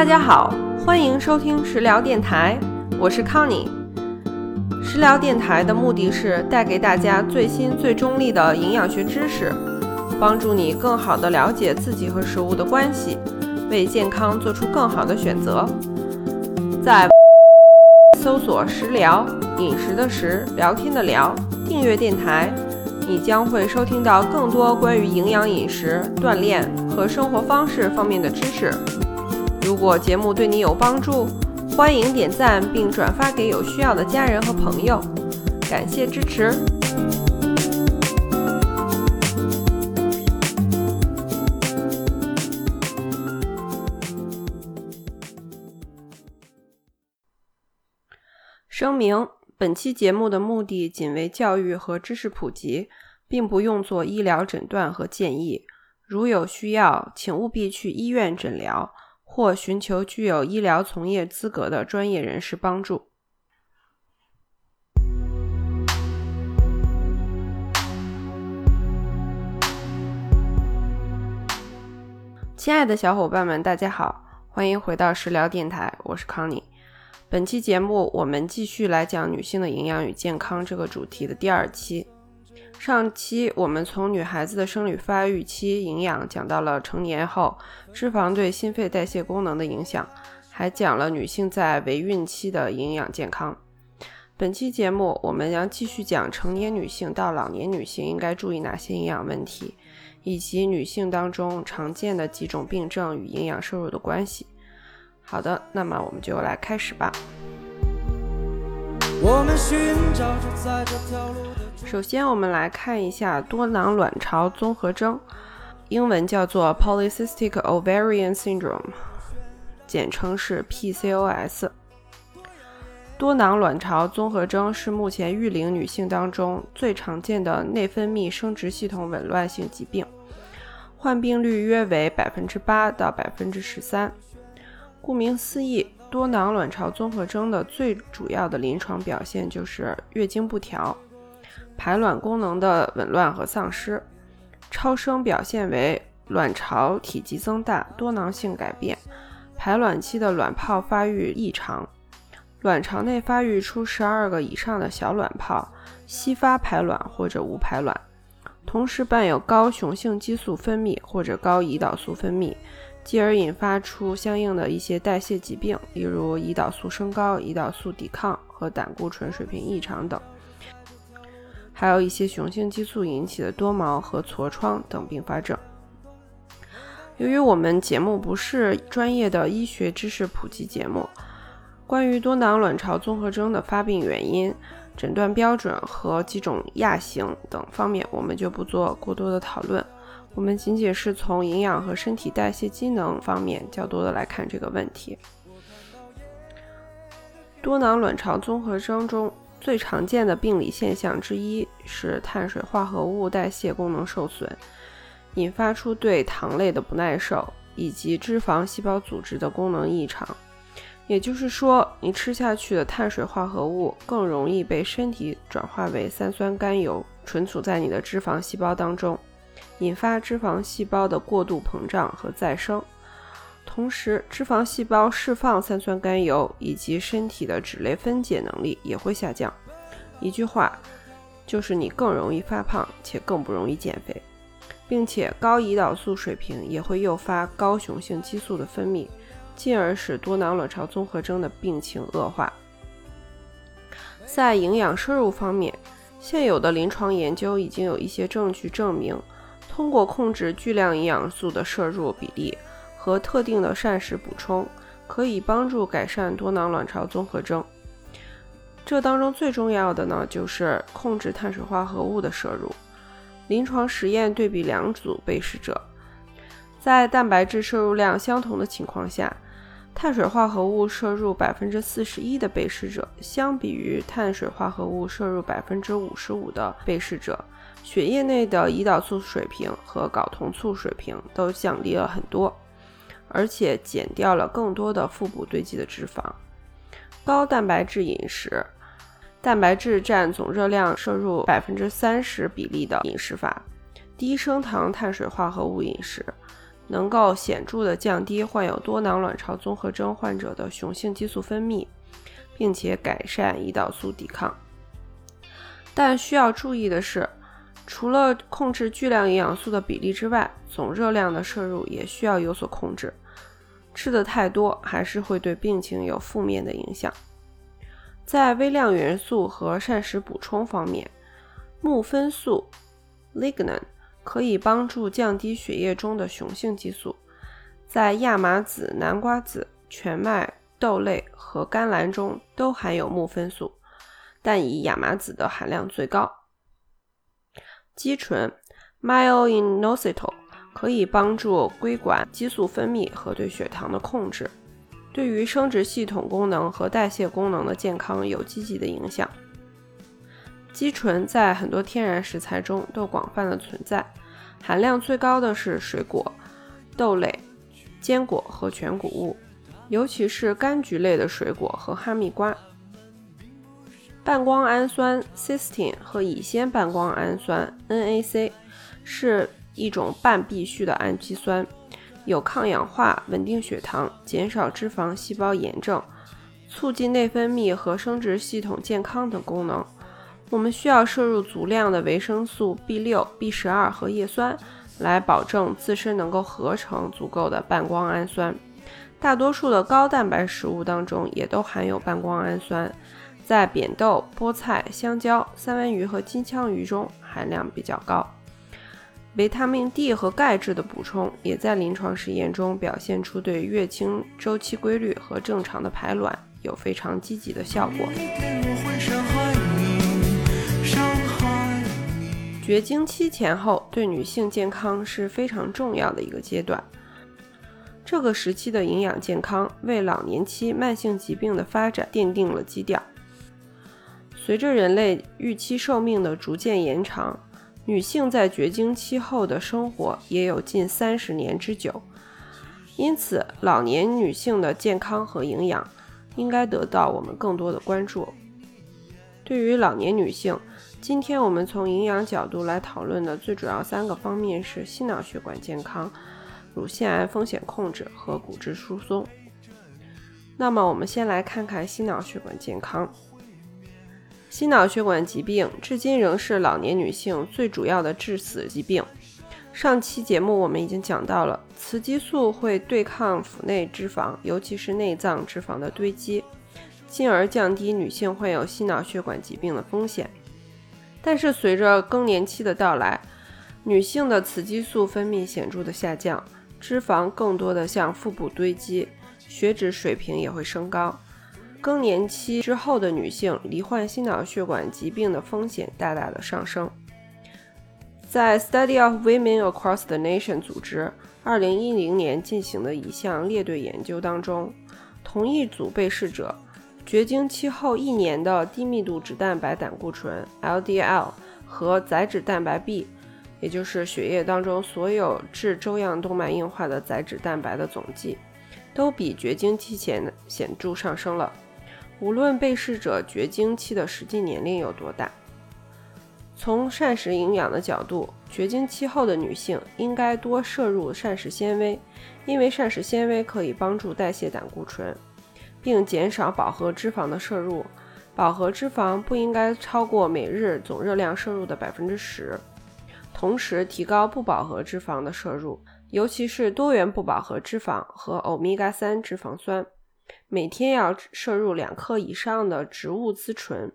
大家好，欢迎收听食疗电台，我是康妮。食疗电台的目的是带给大家最新最中立的营养学知识，帮助你更好地了解自己和食物的关系，为健康做出更好的选择。在搜索“食疗”，饮食的食，聊天的聊，订阅电台，你将会收听到更多关于营养、饮食、锻炼和生活方式方面的知识。如果节目对你有帮助，欢迎点赞并转发给有需要的家人和朋友，感谢支持。声明：本期节目的目的仅为教育和知识普及，并不用作医疗诊断和建议。如有需要，请务必去医院诊疗。或寻求具有医疗从业资格的专业人士帮助。亲爱的小伙伴们，大家好，欢迎回到食疗电台，我是康妮。本期节目我们继续来讲女性的营养与健康这个主题的第二期。上期我们从女孩子的生理发育期营养讲到了成年后脂肪对心肺代谢功能的影响，还讲了女性在围孕期的营养健康。本期节目我们将继续讲成年女性到老年女性应该注意哪些营养问题，以及女性当中常见的几种病症与营养摄入的关系。好的，那么我们就来开始吧。我们寻找着在这条路首先，我们来看一下多囊卵巢综合征，英文叫做 Polycystic Ovarian Syndrome，简称是 PCOS。多囊卵巢综合征是目前育龄女性当中最常见的内分泌生殖系统紊乱性疾病，患病率约为百分之八到百分之十三。顾名思义，多囊卵巢综合征的最主要的临床表现就是月经不调。排卵功能的紊乱和丧失，超声表现为卵巢体积增大、多囊性改变，排卵期的卵泡发育异常，卵巢内发育出十二个以上的小卵泡，稀发排卵或者无排卵，同时伴有高雄性激素分泌或者高胰岛素分泌，继而引发出相应的一些代谢疾病，例如胰岛素升高、胰岛素抵抗和胆固醇水平异常等。还有一些雄性激素引起的多毛和痤疮等并发症。由于我们节目不是专业的医学知识普及节目，关于多囊卵巢综合征的发病原因、诊断标准和几种亚型等方面，我们就不做过多的讨论。我们仅仅是从营养和身体代谢机能方面较多的来看这个问题。多囊卵巢综合征中。最常见的病理现象之一是碳水化合物代谢功能受损，引发出对糖类的不耐受，以及脂肪细胞组织的功能异常。也就是说，你吃下去的碳水化合物更容易被身体转化为三酸甘油，存储在你的脂肪细胞当中，引发脂肪细胞的过度膨胀和再生。同时，脂肪细胞释放三酸甘油以及身体的脂类分解能力也会下降。一句话，就是你更容易发胖，且更不容易减肥，并且高胰岛素水平也会诱发高雄性激素的分泌，进而使多囊卵巢综合征的病情恶化。在营养摄入方面，现有的临床研究已经有一些证据证明，通过控制巨量营养素的摄入比例。和特定的膳食补充可以帮助改善多囊卵巢综合征。这当中最重要的呢，就是控制碳水化合物的摄入。临床实验对比两组被试者，在蛋白质摄入量相同的情况下，碳水化合物摄入百分之四十一的被试者，相比于碳水化合物摄入百分之五十五的被试者，血液内的胰岛素水平和睾酮素水平都降低了很多。而且减掉了更多的腹部堆积的脂肪。高蛋白质饮食，蛋白质占总热量摄入百分之三十比例的饮食法。低升糖碳水化合物饮食，能够显著的降低患有多囊卵巢综合征患者的雄性激素分泌，并且改善胰岛素抵抗。但需要注意的是，除了控制巨量营养素的比例之外，总热量的摄入也需要有所控制。吃的太多还是会对病情有负面的影响。在微量元素和膳食补充方面，木酚素 （lignan） 可以帮助降低血液中的雄性激素。在亚麻籽、南瓜籽、全麦、豆类和甘蓝中都含有木酚素。但以亚麻籽的含量最高。肌醇 （myo-inositol） 可以帮助归管激素分泌和对血糖的控制，对于生殖系统功能和代谢功能的健康有积极的影响。肌醇在很多天然食材中都广泛的存在，含量最高的是水果、豆类、坚果和全谷物，尤其是柑橘类的水果和哈密瓜。半胱氨酸 （Cystine） 和乙酰半胱氨酸 （NAC） 是一种半必需的氨基酸，有抗氧化、稳定血糖、减少脂肪细胞炎症、促进内分泌和生殖系统健康等功能。我们需要摄入足量的维生素 B6、B12 和叶酸，来保证自身能够合成足够的半胱氨酸。大多数的高蛋白食物当中也都含有半胱氨酸。在扁豆、菠菜、香蕉、三文鱼和金枪鱼中含量比较高。维他命 D 和钙质的补充也在临床实验中表现出对月经周期规律和正常的排卵有非常积极的效果。绝经期前后对女性健康是非常重要的一个阶段。这个时期的营养健康为老年期慢性疾病的发展奠定了基调。随着人类预期寿命的逐渐延长，女性在绝经期后的生活也有近三十年之久。因此，老年女性的健康和营养应该得到我们更多的关注。对于老年女性，今天我们从营养角度来讨论的最主要三个方面是心脑血管健康、乳腺癌风险控制和骨质疏松。那么，我们先来看看心脑血管健康。心脑血管疾病至今仍是老年女性最主要的致死疾病。上期节目我们已经讲到了，雌激素会对抗腹内脂肪，尤其是内脏脂肪的堆积，进而降低女性患有心脑血管疾病的风险。但是随着更年期的到来，女性的雌激素分泌显著的下降，脂肪更多的向腹部堆积，血脂水平也会升高。更年期之后的女性罹患心脑血管疾病的风险大大的上升。在 Study of Women Across the Nation 组织2010年进行的一项列队研究当中，同一组被试者绝经期后一年的低密度脂蛋白胆固醇 （LDL） 和载脂蛋白 B，也就是血液当中所有致粥样动脉硬化的载脂蛋白的总计，都比绝经期前显著上升了。无论被试者绝经期的实际年龄有多大，从膳食营养的角度，绝经期后的女性应该多摄入膳食纤维，因为膳食纤维可以帮助代谢胆固醇，并减少饱和脂肪的摄入。饱和脂肪不应该超过每日总热量摄入的百分之十。同时，提高不饱和脂肪的摄入，尤其是多元不饱和脂肪和欧米伽三脂肪酸。每天要摄入两克以上的植物甾醇，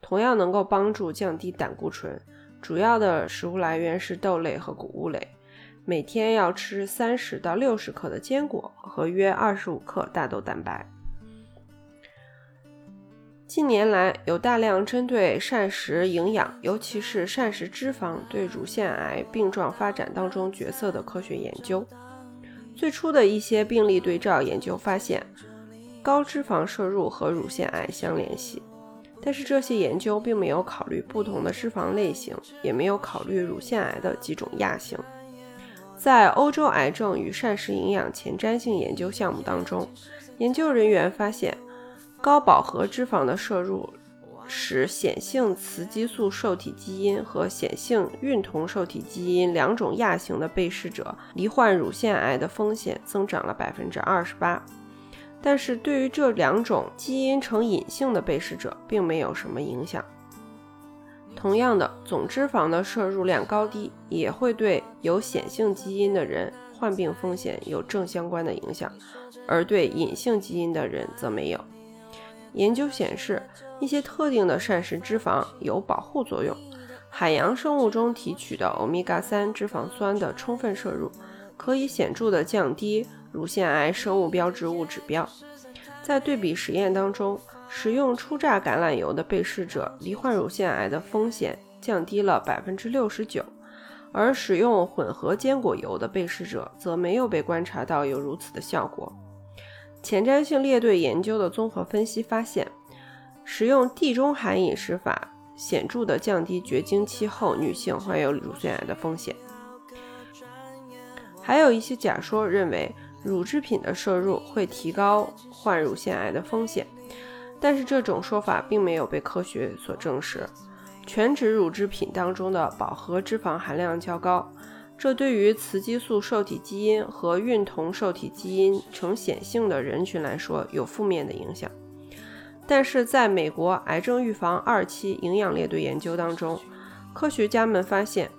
同样能够帮助降低胆固醇。主要的食物来源是豆类和谷物类。每天要吃三十到六十克的坚果和约二十五克大豆蛋白。近年来，有大量针对膳食营养，尤其是膳食脂肪对乳腺癌病状发展当中角色的科学研究。最初的一些病例对照研究发现。高脂肪摄入和乳腺癌相联系，但是这些研究并没有考虑不同的脂肪类型，也没有考虑乳腺癌的几种亚型。在欧洲癌症与膳食营养前瞻性研究项目当中，研究人员发现，高饱和脂肪的摄入使显性雌激素受体基因和显性孕酮受体基因两种亚型的被试者罹患乳腺癌的风险增长了百分之二十八。但是对于这两种基因呈隐性的被试者，并没有什么影响。同样的，总脂肪的摄入量高低也会对有显性基因的人患病风险有正相关的影响，而对隐性基因的人则没有。研究显示，一些特定的膳食脂肪有保护作用。海洋生物中提取的欧米伽三脂肪酸的充分摄入，可以显著的降低乳腺癌生物标志物指标。在对比实验当中，使用初榨橄榄油的被试者罹患乳腺癌的风险降低了百分之六十九，而使用混合坚果油的被试者则没有被观察到有如此的效果。前瞻性列队研究的综合分析发现，使用地中海饮食法显著地降低绝经期后女性患有乳腺癌的风险。还有一些假说认为。乳制品的摄入会提高患乳腺癌的风险，但是这种说法并没有被科学所证实。全脂乳制品当中的饱和脂肪含量较高，这对于雌激素受体基因和孕酮受体基因呈显性的人群来说有负面的影响。但是，在美国癌症预防二期营养列队研究当中，科学家们发现。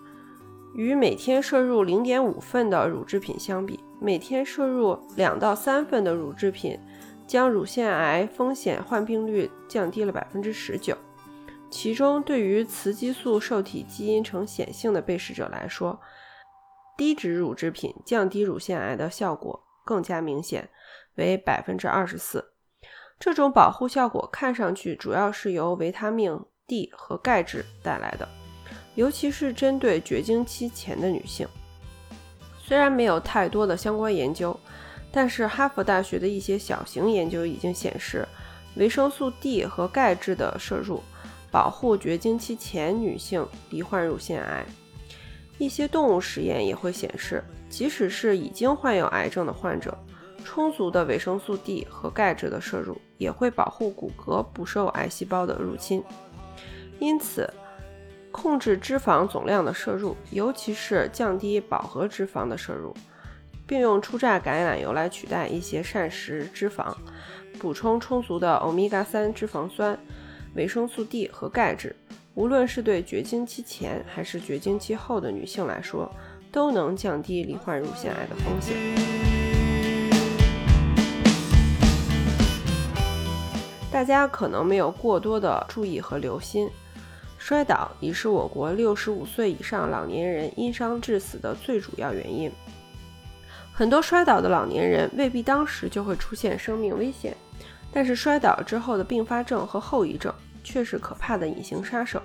与每天摄入零点五份的乳制品相比，每天摄入两到三份的乳制品，将乳腺癌风险患病率降低了百分之十九。其中，对于雌激素受体基因呈显性的被试者来说，低脂乳制品降低乳腺癌的效果更加明显，为百分之二十四。这种保护效果看上去主要是由维他命 D 和钙质带来的。尤其是针对绝经期前的女性，虽然没有太多的相关研究，但是哈佛大学的一些小型研究已经显示，维生素 D 和钙质的摄入保护绝经期前女性罹患乳腺癌。一些动物实验也会显示，即使是已经患有癌症的患者，充足的维生素 D 和钙质的摄入也会保护骨骼不受癌细胞的入侵。因此。控制脂肪总量的摄入，尤其是降低饱和脂肪的摄入，并用初榨橄榄油来取代一些膳食脂肪，补充充足的欧米伽三脂肪酸、维生素 D 和钙质，无论是对绝经期前还是绝经期后的女性来说，都能降低罹患乳腺癌的风险。大家可能没有过多的注意和留心。摔倒已是我国六十五岁以上老年人因伤致死的最主要原因。很多摔倒的老年人未必当时就会出现生命危险，但是摔倒之后的并发症和后遗症却是可怕的隐形杀手。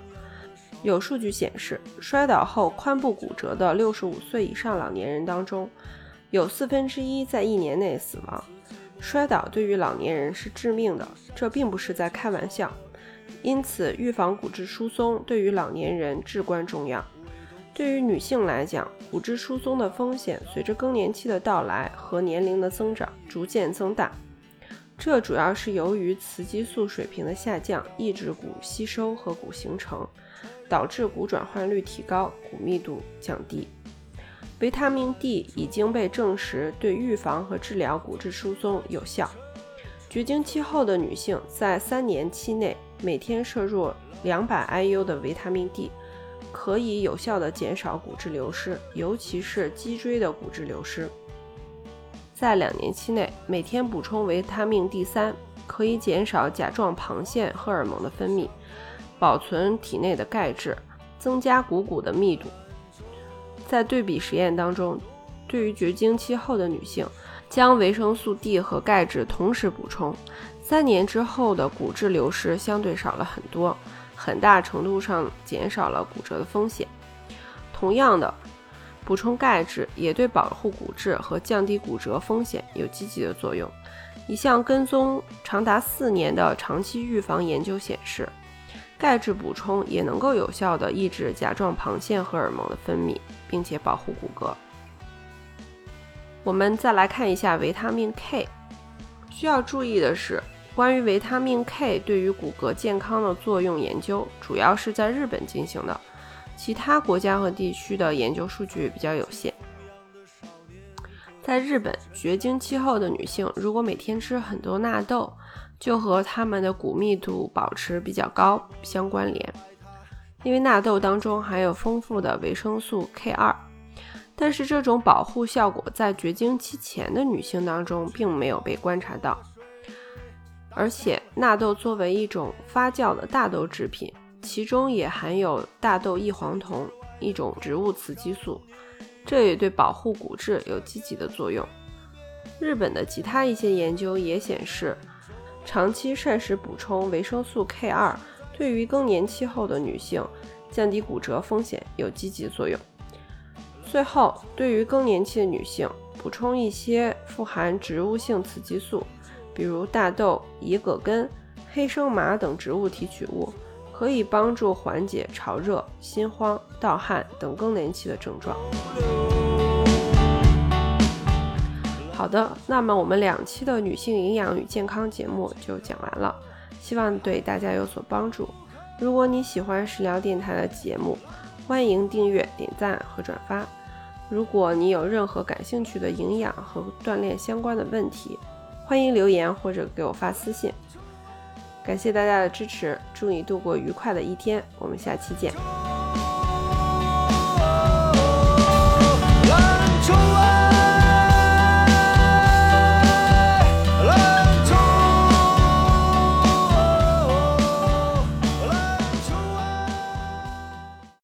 有数据显示，摔倒后髋部骨折的六十五岁以上老年人当中，有四分之一在一年内死亡。摔倒对于老年人是致命的，这并不是在开玩笑。因此，预防骨质疏松对于老年人至关重要。对于女性来讲，骨质疏松的风险随着更年期的到来和年龄的增长逐渐增大。这主要是由于雌激素水平的下降，抑制骨吸收和骨形成，导致骨转换率提高，骨密度降低。维他命 D 已经被证实对预防和治疗骨质疏松有效。绝经期后的女性在三年期内每天摄入两百 IU 的维他命 D，可以有效的减少骨质流失，尤其是脊椎的骨质流失。在两年期内每天补充维他命 D 三，可以减少甲状旁腺荷尔蒙的分泌，保存体内的钙质，增加股骨的密度。在对比实验当中，对于绝经期后的女性。将维生素 D 和钙质同时补充，三年之后的骨质流失相对少了很多，很大程度上减少了骨折的风险。同样的，补充钙质也对保护骨质和降低骨折风险有积极的作用。一项跟踪长达四年的长期预防研究显示，钙质补充也能够有效地抑制甲状旁腺荷尔蒙的分泌，并且保护骨骼。我们再来看一下维他命 K。需要注意的是，关于维他命 K 对于骨骼健康的作用研究，主要是在日本进行的，其他国家和地区的研究数据比较有限。在日本，绝经期后的女性如果每天吃很多纳豆，就和她们的骨密度保持比较高相关联，因为纳豆当中含有丰富的维生素 K2。但是这种保护效果在绝经期前的女性当中并没有被观察到。而且，纳豆作为一种发酵的大豆制品，其中也含有大豆异黄酮，一种植物雌激素，这也对保护骨质有积极的作用。日本的其他一些研究也显示，长期膳食补充维生素 K2 对于更年期后的女性降低骨折风险有积极作用。最后，对于更年期的女性，补充一些富含植物性雌激素。比如大豆、野葛根、黑生麻等植物提取物，可以帮助缓解潮热、心慌、盗汗等更年期的症状。好的，那么我们两期的女性营养与健康节目就讲完了，希望对大家有所帮助。如果你喜欢食疗电台的节目，欢迎订阅、点赞和转发。如果你有任何感兴趣的营养和锻炼相关的问题，欢迎留言或者给我发私信，感谢大家的支持，祝你度过愉快的一天，我们下期见。